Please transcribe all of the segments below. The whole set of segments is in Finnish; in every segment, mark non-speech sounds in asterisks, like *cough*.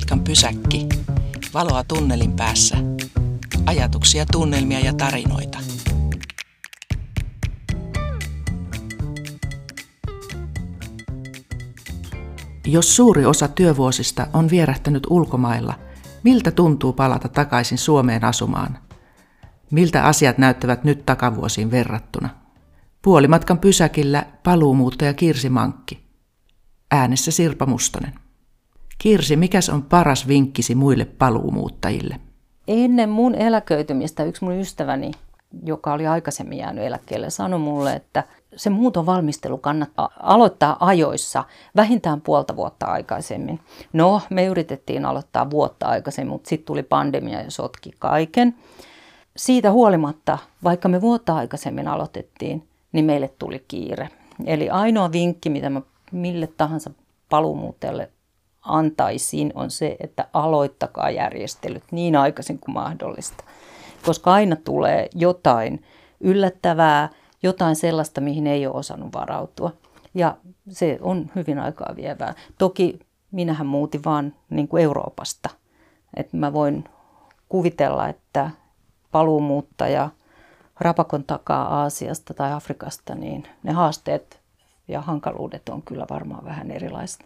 Puolimatkan pysäkki. Valoa tunnelin päässä. Ajatuksia, tunnelmia ja tarinoita. Jos suuri osa työvuosista on vierähtänyt ulkomailla, miltä tuntuu palata takaisin Suomeen asumaan? Miltä asiat näyttävät nyt takavuosiin verrattuna? Puolimatkan pysäkillä paluumuuttaja Kirsi Mankki. Äänessä Sirpa Mustonen. Kirsi, mikäs on paras vinkkisi muille paluumuuttajille? Ennen mun eläköitymistä yksi mun ystäväni, joka oli aikaisemmin jäänyt eläkkeelle, sanoi mulle, että se muuton valmistelu kannattaa aloittaa ajoissa, vähintään puolta vuotta aikaisemmin. No, me yritettiin aloittaa vuotta aikaisemmin, mutta sitten tuli pandemia ja sotki kaiken. Siitä huolimatta, vaikka me vuotta aikaisemmin aloitettiin, niin meille tuli kiire. Eli ainoa vinkki, mitä mä mille tahansa paluumuuttajalle antaisin, on se, että aloittakaa järjestelyt niin aikaisin kuin mahdollista. Koska aina tulee jotain yllättävää, jotain sellaista, mihin ei ole osannut varautua. Ja se on hyvin aikaa vievää. Toki minähän muutin vaan niin kuin Euroopasta. Että mä voin kuvitella, että paluumuuttaja rapakon takaa Aasiasta tai Afrikasta, niin ne haasteet ja hankaluudet on kyllä varmaan vähän erilaista.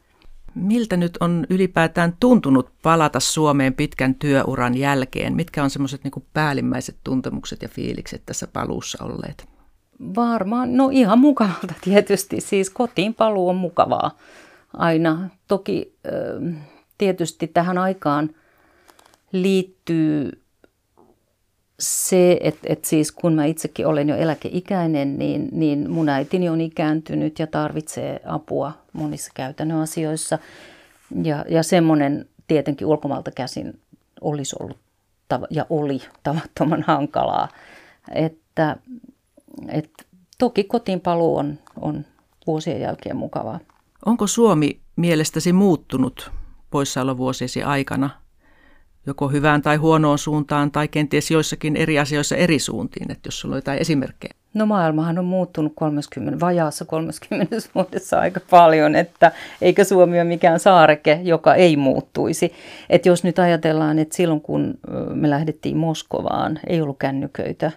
Miltä nyt on ylipäätään tuntunut palata Suomeen pitkän työuran jälkeen? Mitkä on semmoiset niin päällimmäiset tuntemukset ja fiilikset tässä paluussa olleet? Varmaan, no ihan mukavalta tietysti. Siis kotiin paluu on mukavaa aina. Toki tietysti tähän aikaan liittyy se, että, että siis kun mä itsekin olen jo eläkeikäinen, niin, niin mun äitini on ikääntynyt ja tarvitsee apua monissa käytännön asioissa. Ja, ja semmoinen tietenkin ulkomalta käsin olisi ollut ja oli tavattoman hankalaa. Että, että toki kotiin paluu on, on vuosien jälkeen mukavaa. Onko Suomi mielestäsi muuttunut poissaolovuosiesi aikana – joko hyvään tai huonoon suuntaan tai kenties joissakin eri asioissa eri suuntiin, että jos sulla on jotain esimerkkejä. No maailmahan on muuttunut 30, vajaassa 30 vuodessa aika paljon, että eikä Suomi ole mikään saareke, joka ei muuttuisi. Että jos nyt ajatellaan, että silloin kun me lähdettiin Moskovaan, ei ollut kännyköitä,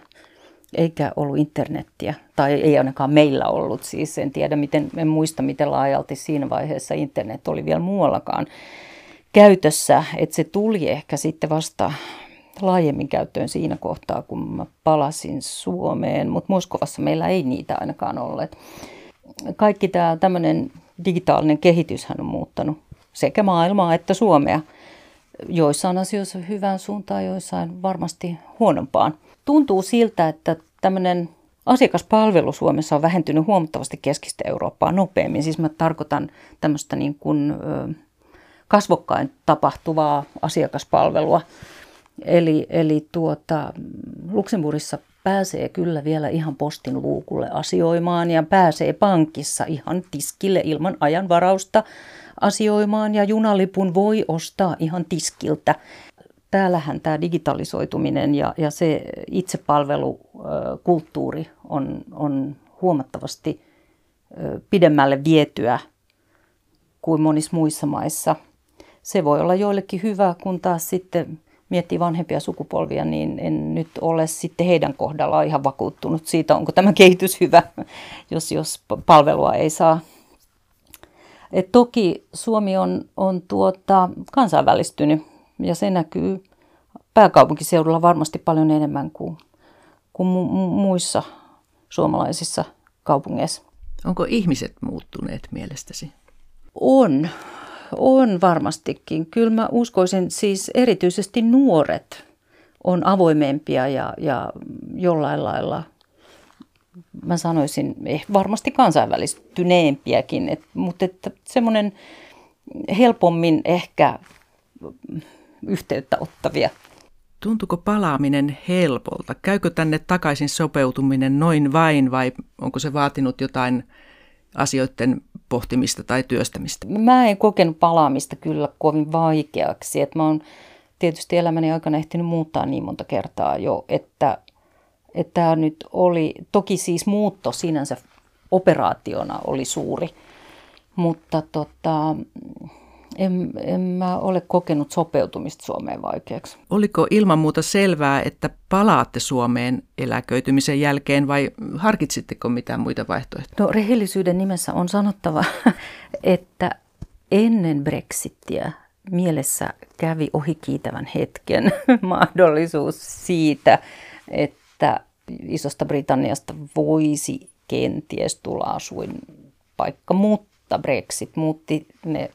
eikä ollut internettiä, tai ei ainakaan meillä ollut, siis en tiedä, miten, en muista miten laajalti siinä vaiheessa internet oli vielä muuallakaan käytössä, että se tuli ehkä sitten vasta laajemmin käyttöön siinä kohtaa, kun mä palasin Suomeen, mutta Moskovassa meillä ei niitä ainakaan olleet. Kaikki tämä tämmöinen digitaalinen kehityshän on muuttanut sekä maailmaa että Suomea. Joissain asioissa hyvään suuntaan, joissain varmasti huonompaan. Tuntuu siltä, että tämmöinen asiakaspalvelu Suomessa on vähentynyt huomattavasti keskistä Eurooppaa nopeammin. Siis mä tarkoitan tämmöistä niin kuin, kasvokkain tapahtuvaa asiakaspalvelua. Eli, eli tuota, Luxemburgissa pääsee kyllä vielä ihan postin luukulle asioimaan ja pääsee pankissa ihan tiskille ilman ajanvarausta asioimaan ja junalipun voi ostaa ihan tiskiltä. Täällähän tämä digitalisoituminen ja, ja se itsepalvelukulttuuri on, on huomattavasti pidemmälle vietyä kuin monissa muissa maissa – se voi olla joillekin hyvä, kun taas sitten miettii vanhempia sukupolvia, niin en nyt ole sitten heidän kohdallaan ihan vakuuttunut siitä, onko tämä kehitys hyvä, jos, jos palvelua ei saa. Et toki Suomi on, on tuota, kansainvälistynyt ja se näkyy pääkaupunkiseudulla varmasti paljon enemmän kuin, kuin mu- muissa suomalaisissa kaupungeissa. Onko ihmiset muuttuneet mielestäsi? On on varmastikin. Kyllä mä uskoisin siis erityisesti nuoret on avoimempia ja, ja jollain lailla, mä sanoisin, eh, varmasti kansainvälistyneempiäkin, et, mutta että semmoinen helpommin ehkä yhteyttä ottavia. Tuntuuko palaaminen helpolta? Käykö tänne takaisin sopeutuminen noin vain vai onko se vaatinut jotain asioiden pohtimista tai työstämistä? Mä en kokenut palaamista kyllä kovin vaikeaksi. Että mä oon tietysti elämäni aikana ehtinyt muuttaa niin monta kertaa jo, että tämä nyt oli, toki siis muutto sinänsä operaationa oli suuri, mutta tota, En, en mä ole kokenut sopeutumista Suomeen vaikeaksi. Oliko ilman muuta selvää, että palaatte Suomeen eläköitymisen jälkeen vai harkitsitteko mitään muita vaihtoehtoja? No rehellisyyden nimessä on sanottava, *laughs* että ennen Brexittiä mielessä kävi ohikiitävän hetken *laughs* mahdollisuus siitä, että Isosta Britanniasta voisi kenties tulla asuinpaikka, mutta Brexit muutti ne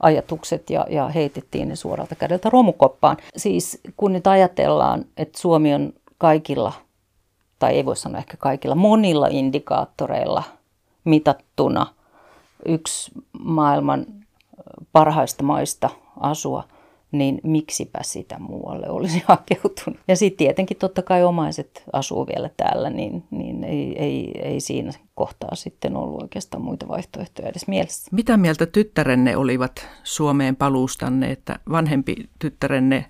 ajatukset ja, ja heitettiin ne suoralta kädeltä romukoppaan. Siis kun nyt ajatellaan, että Suomi on kaikilla, tai ei voi sanoa ehkä kaikilla, monilla indikaattoreilla mitattuna yksi maailman parhaista maista asua, niin miksipä sitä muualle olisi *laughs* hakeutunut. Ja sitten tietenkin totta kai omaiset asuu vielä täällä, niin, niin ei, ei, ei siinä kohtaa sitten ollut oikeastaan muita vaihtoehtoja edes mielessä. Mitä mieltä tyttärenne olivat Suomeen paluustanne, että vanhempi tyttärenne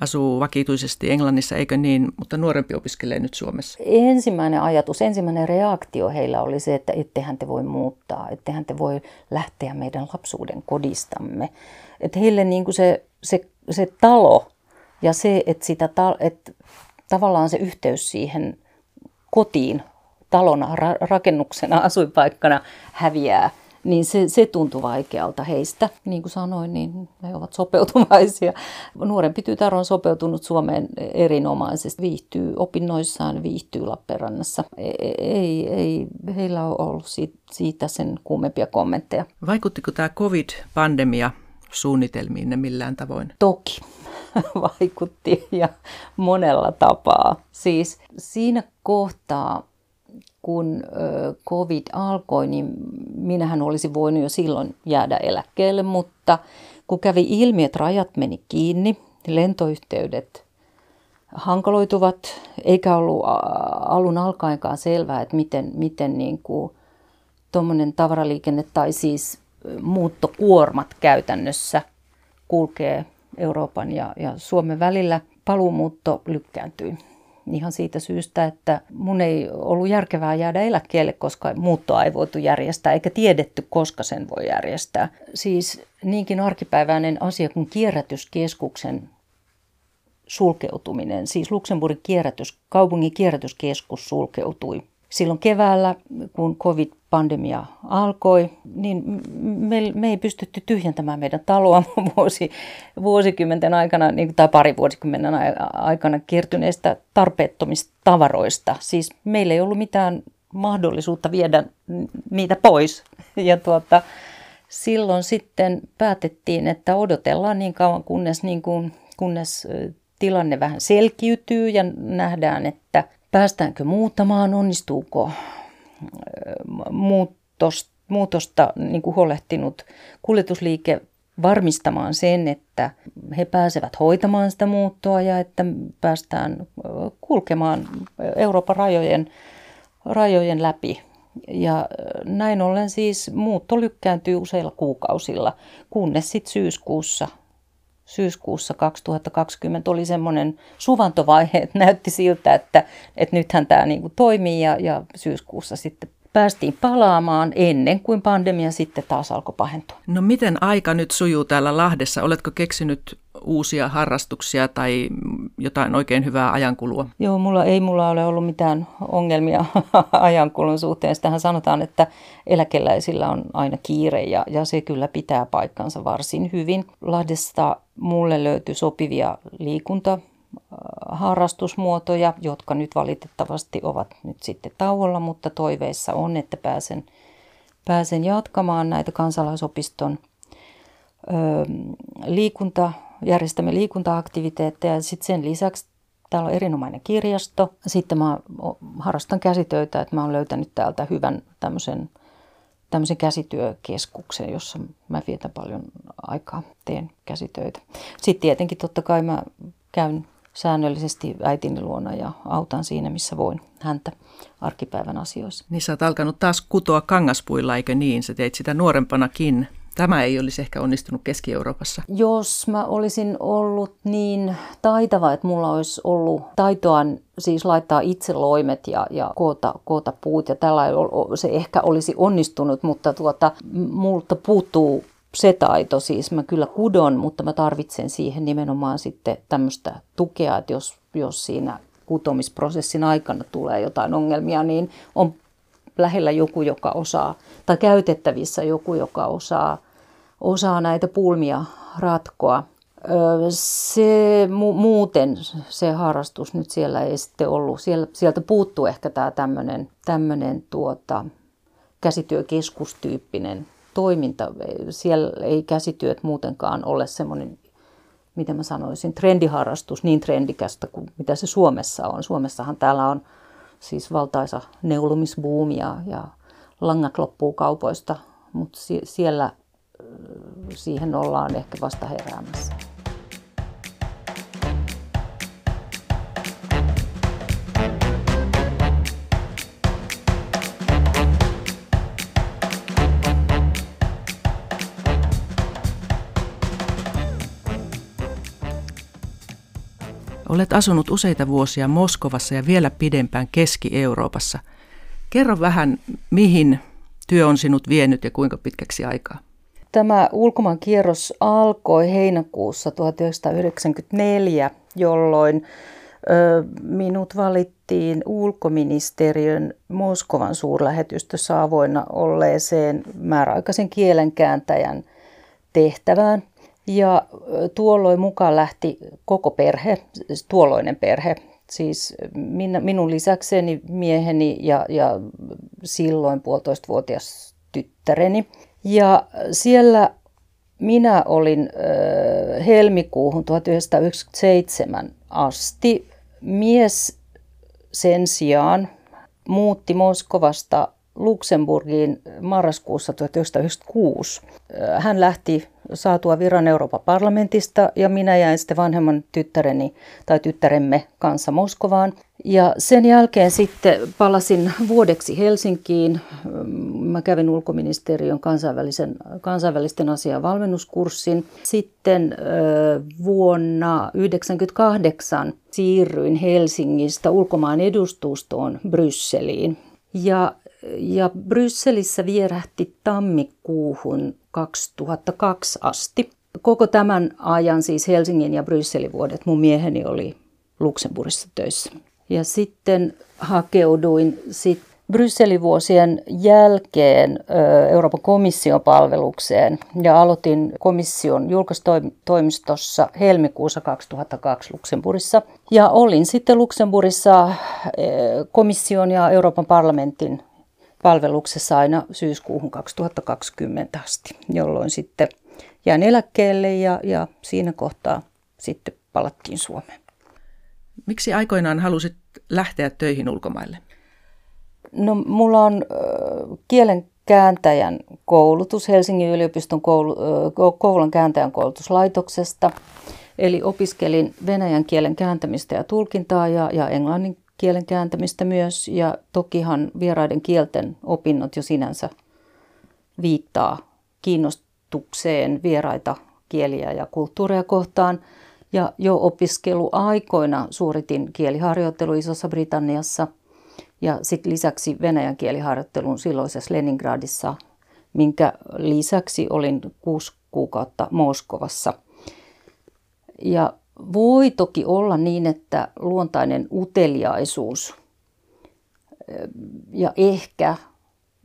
asuu vakituisesti Englannissa, eikö niin, mutta nuorempi opiskelee nyt Suomessa? Ensimmäinen ajatus, ensimmäinen reaktio heillä oli se, että ettehän te voi muuttaa, ettehän te voi lähteä meidän lapsuuden kodistamme. Että heille niin kuin se, se, se talo ja se, että, sitä, että tavallaan se yhteys siihen kotiin talona, rakennuksena, *laughs* asuinpaikkana häviää – niin se, se tuntui vaikealta heistä. Niin kuin sanoin, niin he ovat sopeutuvaisia. Nuorempi tytär on sopeutunut Suomeen erinomaisesti, viihtyy opinnoissaan, viihtyy Lappeenrannassa. Ei, ei heillä ole ollut siitä sen kuumempia kommentteja. Vaikuttiko tämä covid-pandemia suunnitelmiinne millään tavoin? Toki *laughs* vaikutti ja monella tapaa. Siis siinä kohtaa kun covid alkoi, niin minähän olisi voinut jo silloin jäädä eläkkeelle, mutta kun kävi ilmi, että rajat meni kiinni, lentoyhteydet hankaloituvat, eikä ollut alun alkaenkaan selvää, että miten, miten niin kuin tuommoinen tavaraliikenne tai siis muuttokuormat käytännössä kulkee Euroopan ja, ja Suomen välillä. Paluumuutto lykkääntyi ihan siitä syystä, että mun ei ollut järkevää jäädä eläkkeelle, koska muuttoa ei voitu järjestää, eikä tiedetty, koska sen voi järjestää. Siis niinkin arkipäiväinen asia kuin kierrätyskeskuksen sulkeutuminen, siis Luxemburgin kierrätys, kaupungin kierrätyskeskus sulkeutui silloin keväällä, kun covid-pandemia alkoi, niin me, me ei pystytty tyhjentämään meidän taloa *laughs* vuosi, vuosikymmenten aikana, niin, tai pari vuosikymmenen aikana kertyneistä tarpeettomista tavaroista. Siis meillä ei ollut mitään mahdollisuutta viedä niitä pois. *laughs* Ja tuota, silloin sitten päätettiin, että odotellaan niin kauan, kunnes, niin kuin, kunnes tilanne vähän selkiytyy ja nähdään, että päästäänkö muuttamaan, onnistuuko muutosta, muutosta niin kuin huolehtinut kuljetusliike varmistamaan sen, että he pääsevät hoitamaan sitä muuttoa ja että päästään kulkemaan Euroopan rajojen, rajojen läpi. Ja näin ollen siis muutto lykkääntyy useilla kuukausilla, kunnes sitten syyskuussa syyskuussa 2020 oli semmoinen suvantovaihe, että näytti siltä, että, että nythän tämä niin kuin toimii ja, ja syyskuussa sitten päästiin palaamaan ennen kuin pandemia sitten taas alkoi pahentua. No miten aika nyt sujuu täällä Lahdessa? Oletko keksinyt uusia harrastuksia tai jotain oikein hyvää ajankulua? Joo, mulla ei mulla ole ollut mitään ongelmia *laughs* ajankulun suhteen. Sitähän sanotaan, että eläkeläisillä on aina kiire ja, ja se kyllä pitää paikkansa varsin hyvin. Lahdesta mulle löytyi sopivia liikunta harrastusmuotoja, jotka nyt valitettavasti ovat nyt sitten tauolla, mutta toiveissa on, että pääsen, pääsen jatkamaan näitä kansalaisopiston ö, liikunta, järjestämme liikuntaaktiviteetteja. Sitten sen lisäksi täällä on erinomainen kirjasto. Sitten mä harrastan käsitöitä, että mä oon löytänyt täältä hyvän tämmöisen, tämmöisen käsityökeskuksen, jossa mä vietän paljon aikaa, teen käsitöitä. Sitten tietenkin totta kai mä käyn säännöllisesti äitini luona ja autan siinä, missä voin häntä arkipäivän asioissa. Niin sä oot alkanut taas kutoa kangaspuilla, eikö niin? Sä teit sitä nuorempanakin. Tämä ei olisi ehkä onnistunut Keski-Euroopassa. Jos mä olisin ollut niin taitava, että mulla olisi ollut taitoa siis laittaa itse loimet ja, ja koota, koota puut ja tällä se ehkä olisi onnistunut, mutta tuota, multa puuttuu se taito, siis mä kyllä kudon, mutta mä tarvitsen siihen nimenomaan sitten tämmöistä tukea, että jos, jos siinä kutomisprosessin aikana tulee jotain ongelmia, niin on lähellä joku, joka osaa, tai käytettävissä joku, joka osaa, osaa näitä pulmia ratkoa. Se mu- muuten se harrastus nyt siellä ei sitten ollut. Siellä, sieltä puuttuu ehkä tämä tämmöinen, tämmöinen tuota, käsityökeskustyyppinen toiminta. Siellä ei käsityöt muutenkaan ole semmoinen, miten mä sanoisin, trendiharrastus niin trendikästä kuin mitä se Suomessa on. Suomessahan täällä on siis valtaisa neulomisbuumi ja, ja langat loppuu kaupoista, mutta siellä siihen ollaan ehkä vasta heräämässä. Olet asunut useita vuosia Moskovassa ja vielä pidempään Keski-Euroopassa. Kerro vähän, mihin työ on sinut vienyt ja kuinka pitkäksi aikaa? Tämä ulkomaan kierros alkoi heinäkuussa 1994, jolloin minut valittiin ulkoministeriön Moskovan suurlähetystössä avoinna olleeseen määräaikaisen kielenkääntäjän tehtävään. Ja tuolloin mukaan lähti koko perhe, tuolloinen perhe, siis minun lisäkseni mieheni ja, ja silloin puolitoistavuotias tyttäreni. Ja siellä minä olin äh, helmikuuhun 1997 asti. Mies sen sijaan muutti Moskovasta Luxemburgiin marraskuussa 1996. Hän lähti saatua viran Euroopan parlamentista ja minä jäin sitten vanhemman tyttäreni tai tyttäremme kanssa Moskovaan. Ja sen jälkeen sitten palasin vuodeksi Helsinkiin. Mä kävin ulkoministeriön kansainvälisen, kansainvälisten asian valmennuskurssin. Sitten vuonna 1998 siirryin Helsingistä ulkomaan edustustoon Brysseliin. Ja ja Brysselissä vierähti tammikuuhun 2002 asti. Koko tämän ajan siis Helsingin ja Brysselin vuodet mun mieheni oli Luxemburgissa töissä. Ja sitten hakeuduin sit Brysselin vuosien jälkeen Euroopan komission palvelukseen ja aloitin komission julkaistoimistossa helmikuussa 2002 Luxemburgissa. Ja olin sitten Luxemburgissa komission ja Euroopan parlamentin palveluksessa aina syyskuuhun 2020 asti, jolloin sitten jäin eläkkeelle ja, ja siinä kohtaa sitten palattiin Suomeen. Miksi aikoinaan halusit lähteä töihin ulkomaille? No mulla on äh, kielen kääntäjän koulutus Helsingin yliopiston koulu, äh, Kouvolan kääntäjän koulutuslaitoksesta. Eli opiskelin venäjän kielen kääntämistä ja tulkintaa ja, ja englannin kielen kääntämistä myös ja tokihan vieraiden kielten opinnot jo sinänsä viittaa kiinnostukseen vieraita kieliä ja kulttuureja kohtaan. Ja jo opiskeluaikoina suoritin kieliharjoittelu Isossa Britanniassa ja sitten lisäksi venäjän kieliharjoittelun silloisessa Leningradissa, minkä lisäksi olin kuusi kuukautta Moskovassa. Ja voi toki olla niin, että luontainen uteliaisuus ja ehkä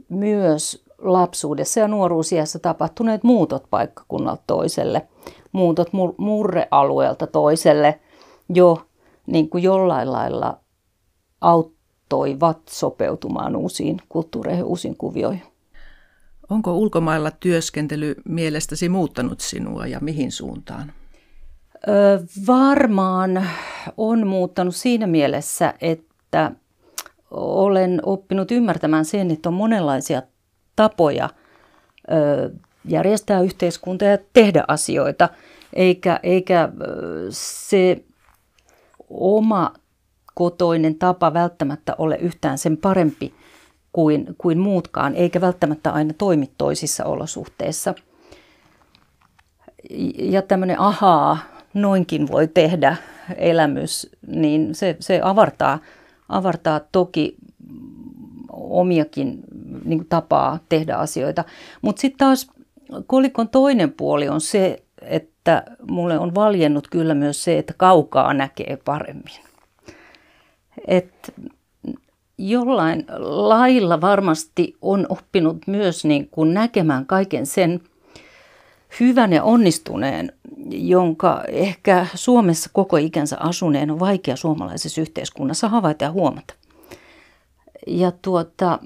myös lapsuudessa ja nuoruusiässä tapahtuneet muutot paikkakunnalta toiselle, muutot murrealueelta toiselle jo niin kuin jollain lailla auttoivat sopeutumaan uusiin kulttuureihin, uusiin kuvioihin. Onko ulkomailla työskentely mielestäsi muuttanut sinua ja mihin suuntaan? Varmaan on muuttanut siinä mielessä, että olen oppinut ymmärtämään sen, että on monenlaisia tapoja järjestää yhteiskuntaa ja tehdä asioita, eikä, eikä se oma kotoinen tapa välttämättä ole yhtään sen parempi kuin, kuin muutkaan, eikä välttämättä aina toimi toisissa olosuhteissa. Ja tämmöinen ahaa noinkin voi tehdä elämys, niin se, se avartaa, avartaa toki omiakin niin kuin tapaa tehdä asioita. Mutta sitten taas kolikon toinen puoli on se, että mulle on valjennut kyllä myös se, että kaukaa näkee paremmin. Et jollain lailla varmasti on oppinut myös niin kuin näkemään kaiken sen hyvän ja onnistuneen, jonka ehkä Suomessa koko ikänsä asuneen on vaikea suomalaisessa yhteiskunnassa havaita ja huomata. Ja tuota,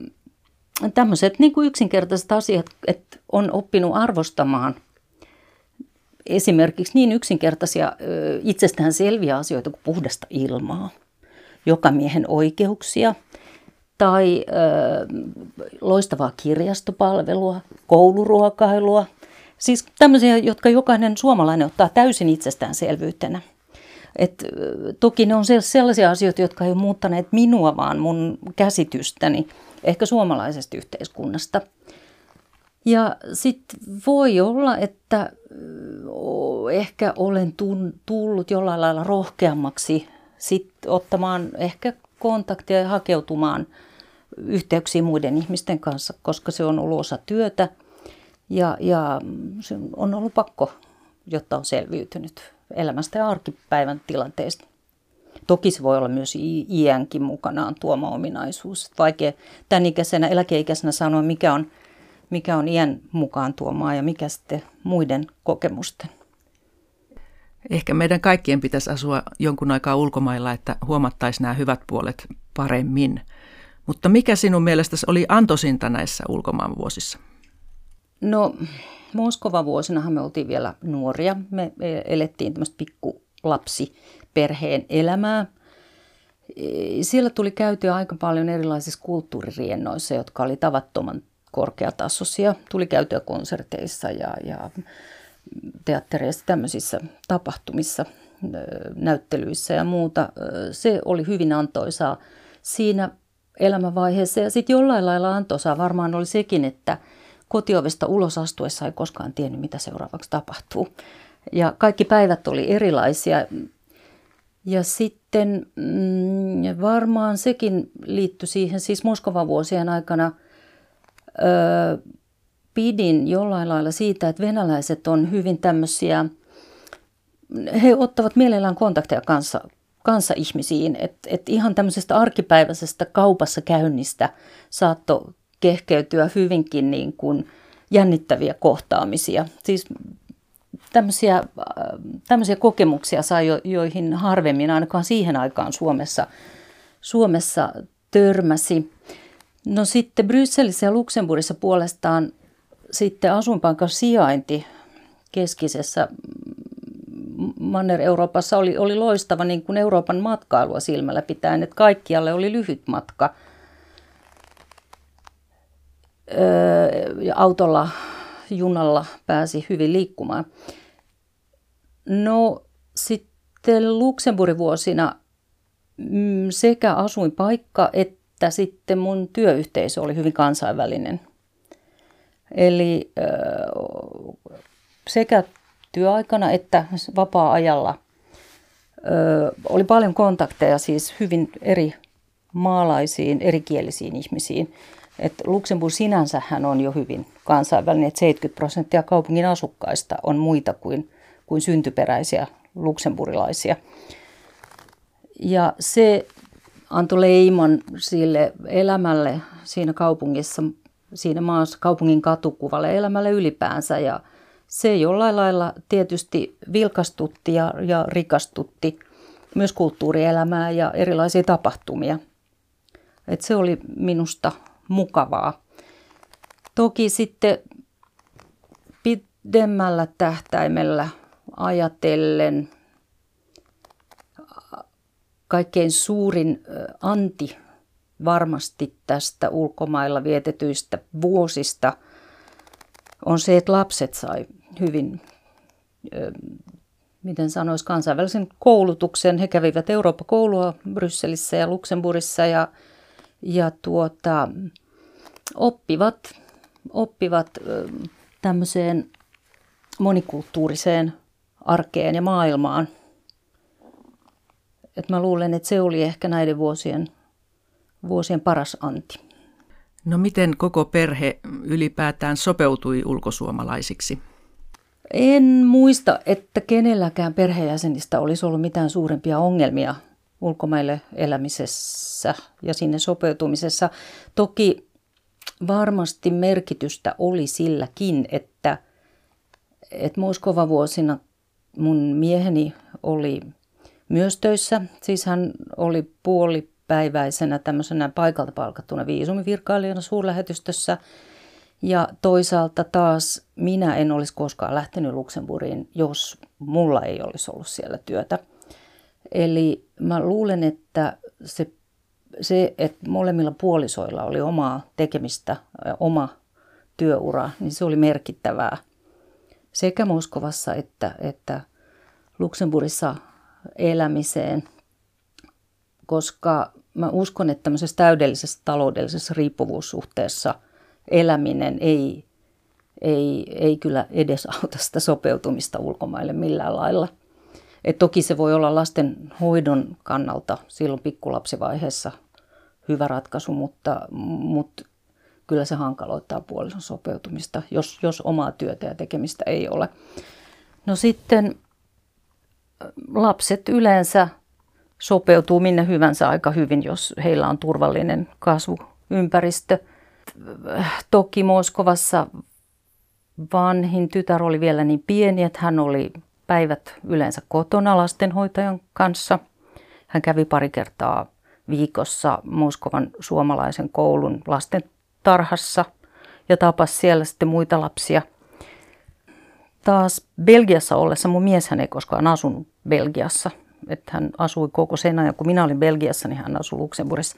tämmöiset niin kuin yksinkertaiset asiat, että on oppinut arvostamaan esimerkiksi niin yksinkertaisia itsestään selviä asioita kuin puhdasta ilmaa, miehen oikeuksia tai ö, loistavaa kirjastopalvelua, kouluruokailua. Siis tämmöisiä, jotka jokainen suomalainen ottaa täysin itsestäänselvyytenä. Et, toki ne on sellaisia asioita, jotka ei ole muuttaneet minua, vaan mun käsitystäni ehkä suomalaisesta yhteiskunnasta. Ja sitten voi olla, että ehkä olen tullut jollain lailla rohkeammaksi sit ottamaan ehkä kontaktia ja hakeutumaan yhteyksiin muiden ihmisten kanssa, koska se on ollut osa työtä ja, ja se on ollut pakko, jotta on selviytynyt elämästä ja arkipäivän tilanteesta. Toki se voi olla myös iänkin mukanaan tuoma ominaisuus. Vaikea tämän ikäisenä, eläkeikäisenä sanoa, mikä on, mikä on iän mukaan tuomaa ja mikä sitten muiden kokemusten. Ehkä meidän kaikkien pitäisi asua jonkun aikaa ulkomailla, että huomattaisiin nämä hyvät puolet paremmin. Mutta mikä sinun mielestäsi oli antoisinta näissä ulkomaan vuosissa? No Moskova vuosinahan me oltiin vielä nuoria. Me elettiin tämmöistä pikkulapsi perheen elämää. Siellä tuli käytyä aika paljon erilaisissa kulttuuririennoissa, jotka oli tavattoman korkeatasoisia. Tuli käytyä konserteissa ja, ja teattereissa, tämmöisissä tapahtumissa, näyttelyissä ja muuta. Se oli hyvin antoisaa siinä elämänvaiheessa. Ja sitten jollain lailla antoisaa varmaan oli sekin, että kotiovesta ulos astuessa ei koskaan tiennyt, mitä seuraavaksi tapahtuu. Ja kaikki päivät oli erilaisia. Ja sitten mm, varmaan sekin liittyi siihen, siis Moskovan vuosien aikana öö, pidin jollain lailla siitä, että venäläiset on hyvin tämmöisiä, he ottavat mielellään kontakteja kanssa, kanssa ihmisiin, että et ihan tämmöisestä arkipäiväisestä kaupassa käynnistä saatto kehkeytyä hyvinkin niin kuin jännittäviä kohtaamisia. Siis tämmöisiä, äh, tämmöisiä kokemuksia saa, jo, joihin harvemmin ainakaan siihen aikaan Suomessa, Suomessa törmäsi. No sitten Brysselissä ja Luxemburgissa puolestaan sitten asuinpaikan sijainti keskisessä Manner-Euroopassa oli, oli loistava niin kuin Euroopan matkailua silmällä pitäen, että kaikkialle oli lyhyt matka. Ja autolla junalla pääsi hyvin liikkumaan. No sitten Luxemburgin vuosina mm, sekä asuinpaikka että sitten mun työyhteisö oli hyvin kansainvälinen. Eli sekä työaikana että vapaa-ajalla oli paljon kontakteja siis hyvin eri maalaisiin, erikielisiin ihmisiin. Et Luxemburg sinänsähän on jo hyvin kansainvälinen, että 70 prosenttia kaupungin asukkaista on muita kuin, kuin syntyperäisiä luksemburilaisia. Ja se antoi leiman sille elämälle siinä kaupungissa, siinä maassa, kaupungin katukuvalle, elämälle ylipäänsä. Ja se jollain lailla tietysti vilkastutti ja, ja rikastutti myös kulttuurielämää ja erilaisia tapahtumia. Et se oli minusta mukavaa. Toki sitten pidemmällä tähtäimellä ajatellen kaikkein suurin anti varmasti tästä ulkomailla vietetyistä vuosista on se, että lapset sai hyvin, miten sanoisi, kansainvälisen koulutuksen. He kävivät Eurooppa-koulua Brysselissä ja Luxemburgissa ja ja tuota, oppivat, oppivat tämmöiseen monikulttuuriseen arkeen ja maailmaan. Et mä luulen, että se oli ehkä näiden vuosien, vuosien paras anti. No miten koko perhe ylipäätään sopeutui ulkosuomalaisiksi? En muista, että kenelläkään perheenjäsenistä olisi ollut mitään suurempia ongelmia ulkomaille elämisessä ja sinne sopeutumisessa. Toki varmasti merkitystä oli silläkin, että, että Moskova vuosina mun mieheni oli myös töissä. Siis hän oli puolipäiväisenä tämmöisenä paikalta palkattuna viisumivirkailijana suurlähetystössä. Ja toisaalta taas minä en olisi koskaan lähtenyt Luxemburgiin, jos mulla ei olisi ollut siellä työtä. Eli mä luulen, että se, se että molemmilla puolisoilla oli omaa tekemistä, oma työura, niin se oli merkittävää sekä Moskovassa että, että Luxemburgissa elämiseen, koska mä uskon, että tämmöisessä täydellisessä taloudellisessa riippuvuussuhteessa eläminen ei, ei, ei kyllä edesauta sitä sopeutumista ulkomaille millään lailla. Et toki se voi olla lasten hoidon kannalta silloin pikkulapsivaiheessa hyvä ratkaisu, mutta, mutta kyllä se hankaloittaa puolison sopeutumista, jos, jos omaa työtä ja tekemistä ei ole. No sitten lapset yleensä sopeutuu minne hyvänsä aika hyvin, jos heillä on turvallinen kasvuympäristö. Toki Moskovassa vanhin tytär oli vielä niin pieni, että hän oli päivät yleensä kotona lastenhoitajan kanssa. Hän kävi pari kertaa viikossa Moskovan suomalaisen koulun lasten tarhassa ja tapasi siellä sitten muita lapsia. Taas Belgiassa ollessa, mun mies hän ei koskaan asunut Belgiassa. Että hän asui koko sen ajan, kun minä olin Belgiassa, niin hän asui Luxemburgissa.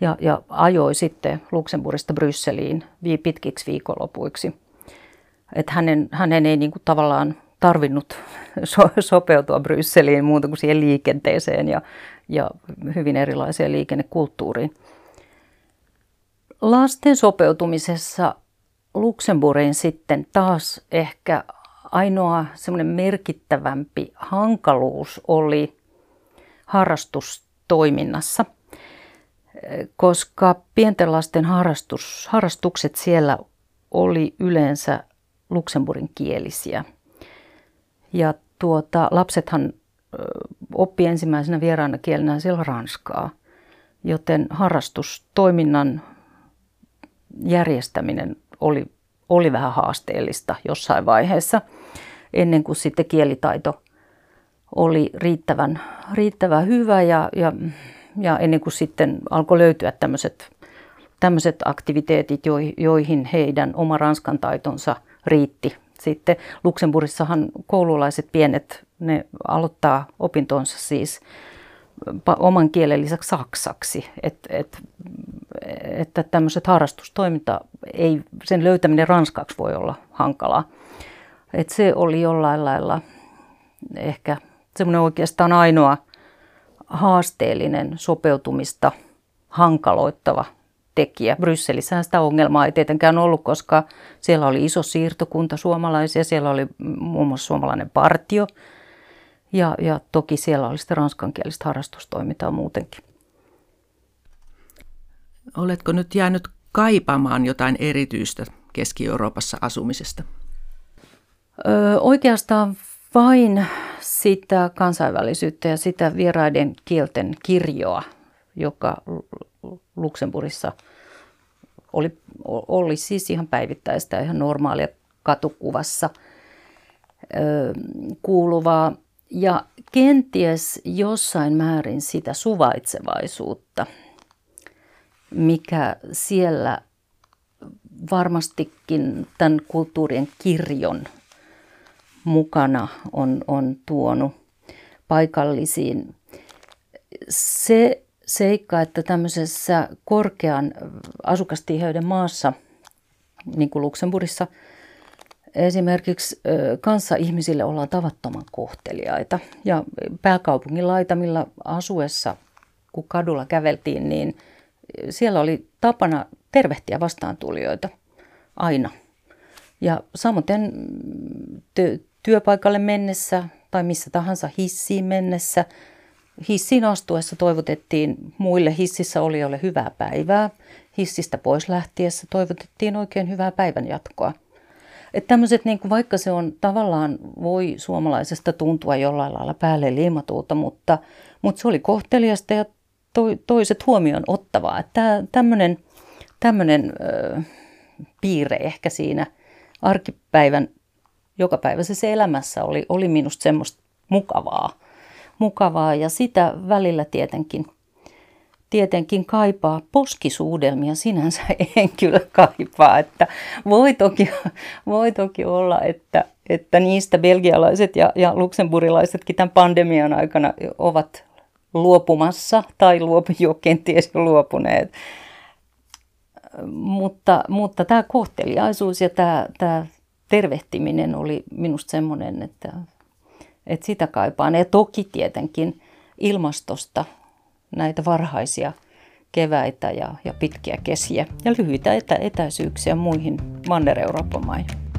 Ja, ja ajoi sitten Luxemburgista Brysseliin pitkiksi viikonlopuiksi. Että hänen, hänen ei niin kuin tavallaan tarvinnut so, sopeutua Brysseliin muuta kuin siihen liikenteeseen ja, ja hyvin erilaiseen liikennekulttuuriin. Lasten sopeutumisessa Luxemburgiin sitten taas ehkä ainoa semmoinen merkittävämpi hankaluus oli harrastustoiminnassa, koska pienten lasten harrastus, harrastukset siellä oli yleensä Luxemburgin kielisiä. Ja tuota, lapsethan oppi ensimmäisenä vieraana kielenä siellä ranskaa, joten harrastustoiminnan järjestäminen oli, oli vähän haasteellista jossain vaiheessa, ennen kuin sitten kielitaito oli riittävän, riittävän hyvä ja, ja, ja ennen kuin sitten alkoi löytyä tämmöiset tämmöiset aktiviteetit, joihin heidän oma ranskan taitonsa riitti. Sitten Luxemburgissahan koululaiset pienet, ne aloittaa opintonsa siis oman kielen lisäksi saksaksi. Et, et, että tämmöiset harrastustoiminta, ei, sen löytäminen ranskaksi voi olla hankalaa. Et se oli jollain lailla ehkä semmoinen oikeastaan ainoa haasteellinen sopeutumista hankaloittava tekijä. Brysselissähän sitä ongelmaa ei tietenkään ollut, koska siellä oli iso siirtokunta suomalaisia, siellä oli muun muassa suomalainen partio ja, ja toki siellä oli sitten ranskankielistä harrastustoimintaa muutenkin. Oletko nyt jäänyt kaipaamaan jotain erityistä Keski-Euroopassa asumisesta? Öö, oikeastaan vain sitä kansainvälisyyttä ja sitä vieraiden kielten kirjoa, joka Luxemburgissa oli, oli siis ihan päivittäistä, ihan normaalia katukuvassa öö, kuuluvaa. Ja kenties jossain määrin sitä suvaitsevaisuutta – mikä siellä varmastikin tämän kulttuurien kirjon mukana on, on tuonut paikallisiin. Se seikka, että tämmöisessä korkean asukastiheyden maassa, niin kuin Luxemburgissa, esimerkiksi kanssa ihmisille ollaan tavattoman kohteliaita. Ja pääkaupungin laitamilla asuessa, kun kadulla käveltiin, niin – siellä oli tapana tervehtiä vastaantulijoita aina. Ja samoin työpaikalle mennessä tai missä tahansa hissiin mennessä hissiin astuessa toivotettiin muille hississä olijoille hyvää päivää. Hissistä pois lähtiessä toivotettiin oikein hyvää päivän jatkoa. Että tämmöiset, niin kuin vaikka se on tavallaan, voi suomalaisesta tuntua jollain lailla päälle liimatulta, mutta, mutta se oli kohteliasta ja to, toiset huomioon ottavaa. Että tämmöinen, tämmöinen ö, piirre ehkä siinä arkipäivän jokapäiväisessä elämässä oli, oli minusta semmoista mukavaa. Mukavaa ja sitä välillä tietenkin, tietenkin kaipaa. Poskisuudelmia sinänsä *laughs* en kyllä kaipaa. Että voi, toki, voi toki olla, että, että niistä belgialaiset ja, ja luksemburilaisetkin tämän pandemian aikana ovat luopumassa tai luopu, jo kenties jo luopuneet. Mutta, mutta tämä kohteliaisuus ja tämä, tämä tervehtiminen oli minusta semmoinen, että, että sitä kaipaan. Ja toki tietenkin ilmastosta näitä varhaisia keväitä ja, ja pitkiä kesiä ja lyhyitä etä, etäisyyksiä muihin Manner-Euroopan maihin.